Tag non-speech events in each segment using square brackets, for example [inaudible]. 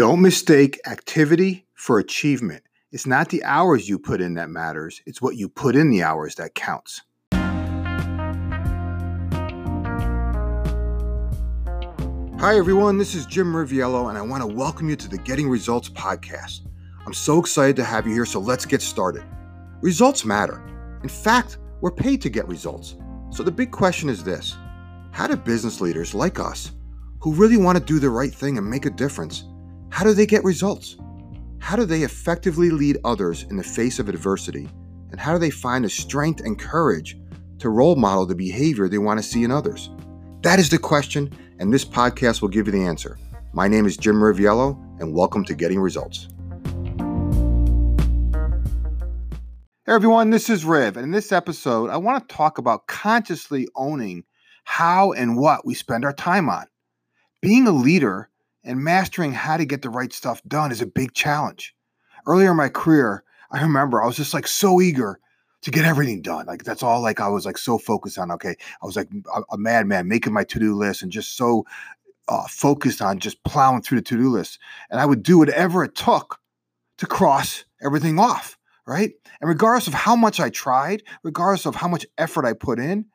Don't mistake activity for achievement. It's not the hours you put in that matters, it's what you put in the hours that counts. Hi, everyone. This is Jim Riviello, and I want to welcome you to the Getting Results podcast. I'm so excited to have you here, so let's get started. Results matter. In fact, we're paid to get results. So the big question is this How do business leaders like us, who really want to do the right thing and make a difference, how do they get results? How do they effectively lead others in the face of adversity? And how do they find the strength and courage to role model the behavior they want to see in others? That is the question, and this podcast will give you the answer. My name is Jim Riviello, and welcome to Getting Results. Hey everyone, this is Riv, and in this episode, I want to talk about consciously owning how and what we spend our time on. Being a leader and mastering how to get the right stuff done is a big challenge. Earlier in my career, I remember I was just like so eager to get everything done. Like that's all like I was like so focused on. Okay. I was like a, a madman making my to-do list and just so uh, focused on just plowing through the to-do list. And I would do whatever it took to cross everything off. Right. And regardless of how much I tried, regardless of how much effort I put in,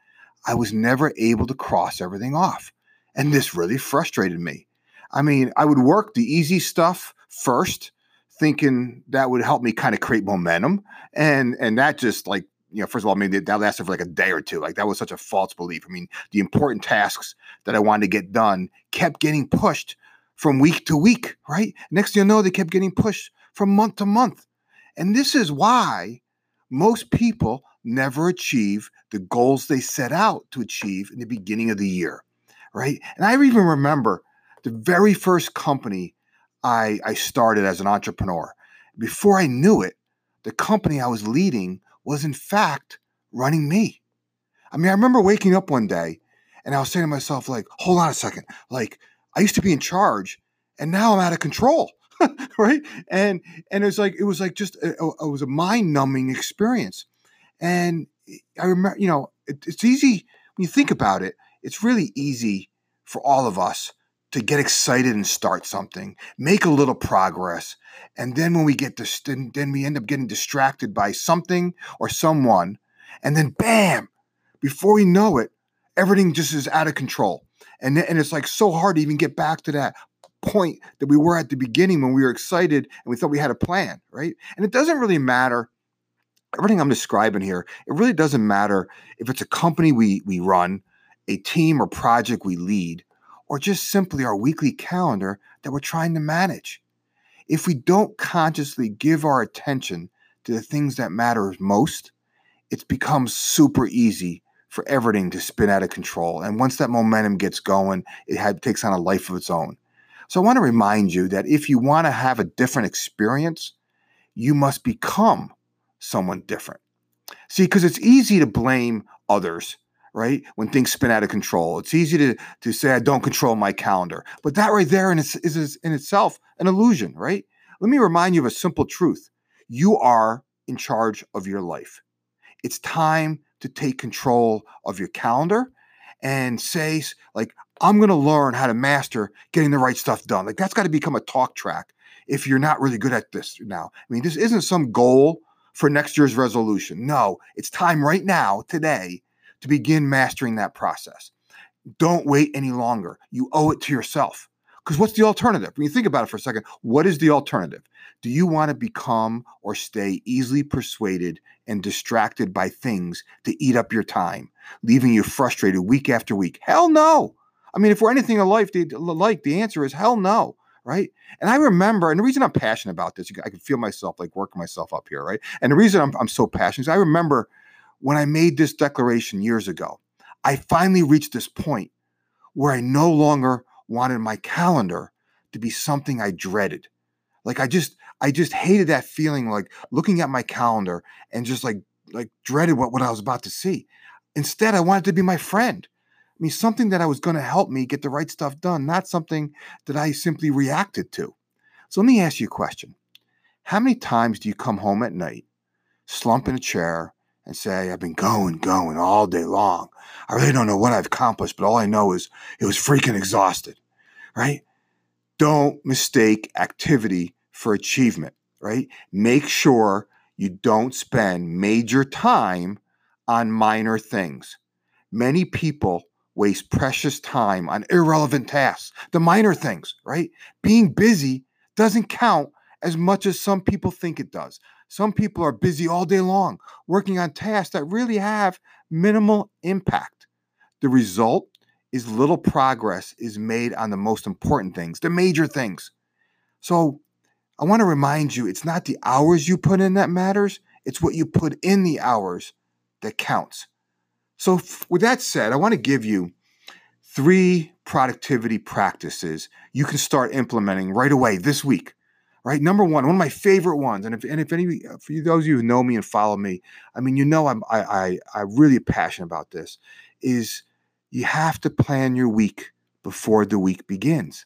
I was never able to cross everything off. And this really frustrated me. I mean, I would work the easy stuff first, thinking that would help me kind of create momentum, and and that just like you know, first of all, I mean that lasted for like a day or two. Like that was such a false belief. I mean, the important tasks that I wanted to get done kept getting pushed from week to week. Right? Next thing you know, they kept getting pushed from month to month, and this is why most people never achieve the goals they set out to achieve in the beginning of the year. Right? And I even remember the very first company I, I started as an entrepreneur. Before I knew it, the company I was leading was in fact running me. I mean, I remember waking up one day and I was saying to myself, like, hold on a second. Like, I used to be in charge and now I'm out of control. [laughs] right. And and it was like it was like just a, it was a mind-numbing experience. And I remember, you know, it, it's easy when you think about it, it's really easy for all of us to get excited and start something, make a little progress, and then when we get then, then we end up getting distracted by something or someone, and then bam, before we know it, everything just is out of control, and and it's like so hard to even get back to that point that we were at the beginning when we were excited and we thought we had a plan, right? And it doesn't really matter everything I'm describing here, it really doesn't matter if it's a company we we run, a team or project we lead, or just simply our weekly calendar that we're trying to manage. If we don't consciously give our attention to the things that matter most, it becomes super easy for everything to spin out of control. And once that momentum gets going, it had, takes on a life of its own. So I want to remind you that if you want to have a different experience, you must become someone different. See, because it's easy to blame others right? When things spin out of control, it's easy to to say I don't control my calendar, but that right there in is in itself an illusion, right? Let me remind you of a simple truth: you are in charge of your life. It's time to take control of your calendar and say like I'm going to learn how to master getting the right stuff done. Like that's got to become a talk track if you're not really good at this now. I mean, this isn't some goal for next year's resolution. No, it's time right now, today, to begin mastering that process. Don't wait any longer. You owe it to yourself. Because what's the alternative? When you think about it for a second, what is the alternative? Do you want to become or stay easily persuaded and distracted by things to eat up your time, leaving you frustrated week after week? Hell no. I mean, if we're anything alike, the, like, the answer is hell no, right? And I remember, and the reason I'm passionate about this, I can feel myself like working myself up here, right? And the reason I'm, I'm so passionate is I remember when I made this declaration years ago, I finally reached this point where I no longer wanted my calendar to be something I dreaded. Like I just I just hated that feeling like looking at my calendar and just like like dreaded what, what I was about to see. Instead, I wanted to be my friend. I mean, something that I was going to help me get the right stuff done, not something that I simply reacted to. So let me ask you a question. How many times do you come home at night, slump in a chair, and say, I've been going, going all day long. I really don't know what I've accomplished, but all I know is it was freaking exhausted, right? don't mistake activity for achievement, right? Make sure you don't spend major time on minor things. Many people waste precious time on irrelevant tasks, the minor things, right? Being busy doesn't count as much as some people think it does. Some people are busy all day long working on tasks that really have minimal impact. The result is little progress is made on the most important things, the major things. So I want to remind you it's not the hours you put in that matters, it's what you put in the hours that counts. So, with that said, I want to give you three productivity practices you can start implementing right away this week. Right, number one, one of my favorite ones, and if and if any uh, for you, those of you who know me and follow me, I mean, you know, I'm I I I'm really passionate about this. Is you have to plan your week before the week begins,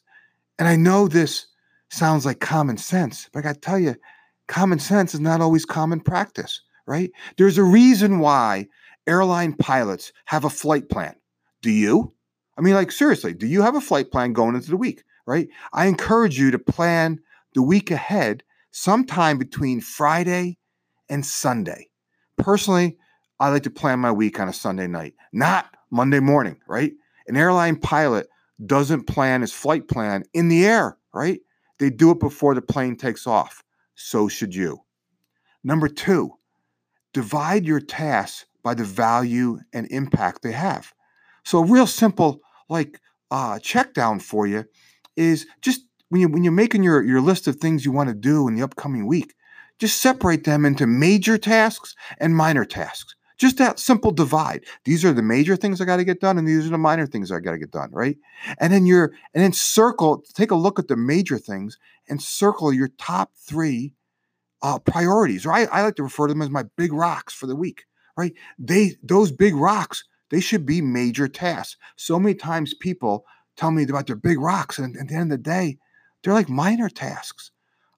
and I know this sounds like common sense, but I got to tell you, common sense is not always common practice. Right? There's a reason why airline pilots have a flight plan. Do you? I mean, like, seriously, do you have a flight plan going into the week? Right? I encourage you to plan the week ahead sometime between Friday and Sunday. Personally, I like to plan my week on a Sunday night, not Monday morning, right? An airline pilot doesn't plan his flight plan in the air, right? They do it before the plane takes off. So should you. Number two, divide your tasks by the value and impact they have. So, a real simple, like, uh, check down for you is just when you when you're making your your list of things you want to do in the upcoming week, just separate them into major tasks and minor tasks. Just that simple divide. These are the major things I got to get done, and these are the minor things I got to get done, right? And then you're and then circle. Take a look at the major things and circle your top three uh, priorities. Or I, I like to refer to them as my big rocks for the week right? They those big rocks, they should be major tasks. So many times people tell me about their big rocks, and at the end of the day, they're like minor tasks.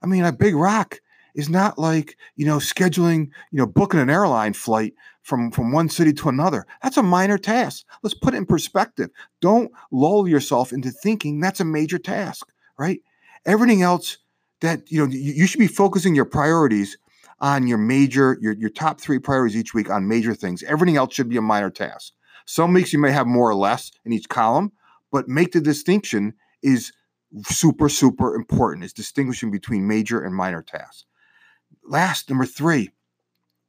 I mean, a big rock is not like you know scheduling, you know, booking an airline flight from from one city to another. That's a minor task. Let's put it in perspective. Don't lull yourself into thinking that's a major task, right? Everything else that you know you, you should be focusing your priorities on your major, your, your top three priorities each week on major things. Everything else should be a minor task. Some weeks you may have more or less in each column, but make the distinction is super, super important. Is distinguishing between major and minor tasks. Last, number three,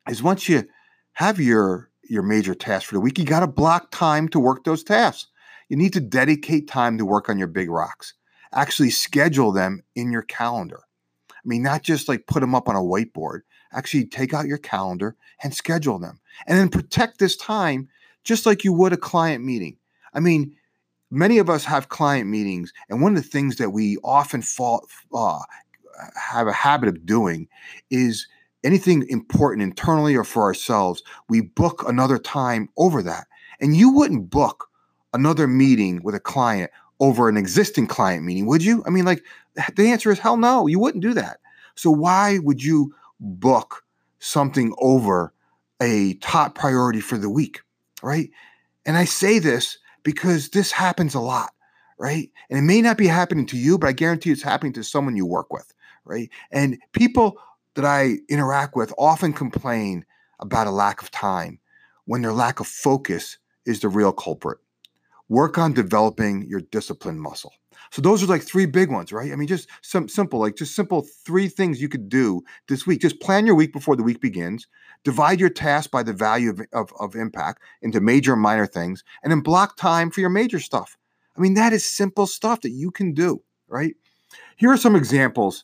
is once you have your your major tasks for the week, you got to block time to work those tasks. You need to dedicate time to work on your big rocks. Actually, schedule them in your calendar. I mean, not just like put them up on a whiteboard actually take out your calendar and schedule them. And then protect this time just like you would a client meeting. I mean, many of us have client meetings, and one of the things that we often fall, uh, have a habit of doing is anything important internally or for ourselves, we book another time over that. And you wouldn't book another meeting with a client over an existing client meeting, would you? I mean, like the answer is hell no, you wouldn't do that. So why would you book something over a top priority for the week, right? And I say this because this happens a lot, right? And it may not be happening to you, but I guarantee it's happening to someone you work with, right? And people that I interact with often complain about a lack of time when their lack of focus is the real culprit. Work on developing your discipline muscle. So those are like three big ones, right? I mean, just some simple, like just simple three things you could do this week. Just plan your week before the week begins. Divide your task by the value of, of, of impact into major and minor things, and then block time for your major stuff. I mean, that is simple stuff that you can do, right? Here are some examples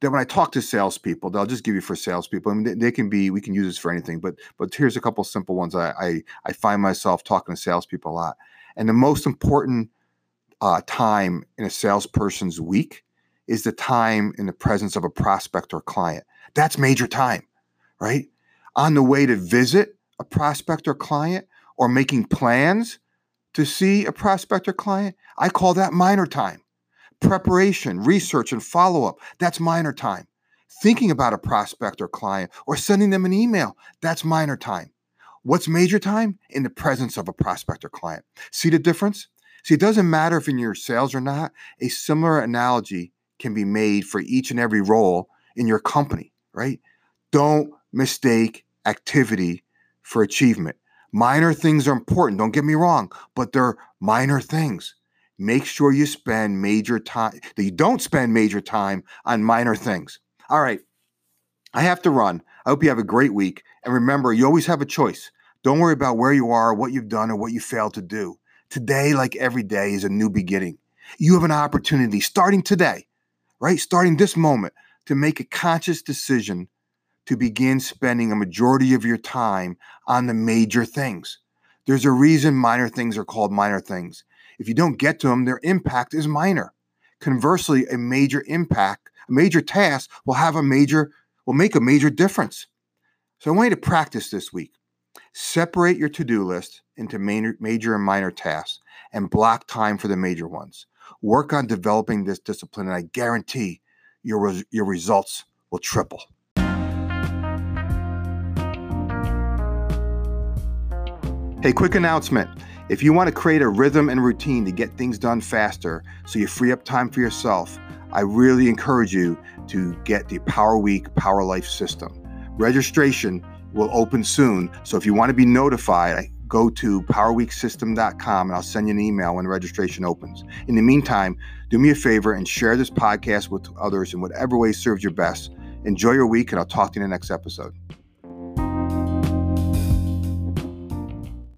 that when I talk to salespeople, they'll just give you for salespeople. I mean, they, they, can be, we can use this for anything, but but here's a couple simple ones. I, I I find myself talking to salespeople a lot, and the most important uh, time in a salesperson's week is the time in the presence of a prospect or client. That's major time, right? On the way to visit a prospect or client or making plans to see a prospect or client, I call that minor time. Preparation, research, and follow up, that's minor time. Thinking about a prospect or client or sending them an email, that's minor time. What's major time? In the presence of a prospect or client. See the difference? See, it doesn't matter if in your sales or not, a similar analogy can be made for each and every role in your company, right? Don't mistake activity for achievement. Minor things are important, don't get me wrong, but they're minor things. Make sure you spend major time, that you don't spend major time on minor things. All right, I have to run. I hope you have a great week. And remember, you always have a choice. Don't worry about where you are, what you've done, or what you failed to do. Today, like every day, is a new beginning. You have an opportunity starting today, right? Starting this moment to make a conscious decision to begin spending a majority of your time on the major things. There's a reason minor things are called minor things. If you don't get to them, their impact is minor. Conversely, a major impact, a major task will have a major, will make a major difference. So I want you to practice this week. Separate your to do list into major, major and minor tasks and block time for the major ones. Work on developing this discipline, and I guarantee your, your results will triple. Hey, quick announcement. If you want to create a rhythm and routine to get things done faster so you free up time for yourself, I really encourage you to get the Power Week Power Life system. Registration will open soon, so if you want to be notified, go to powerweeksystem.com and I'll send you an email when registration opens. In the meantime, do me a favor and share this podcast with others in whatever way serves you best. Enjoy your week, and I'll talk to you in the next episode.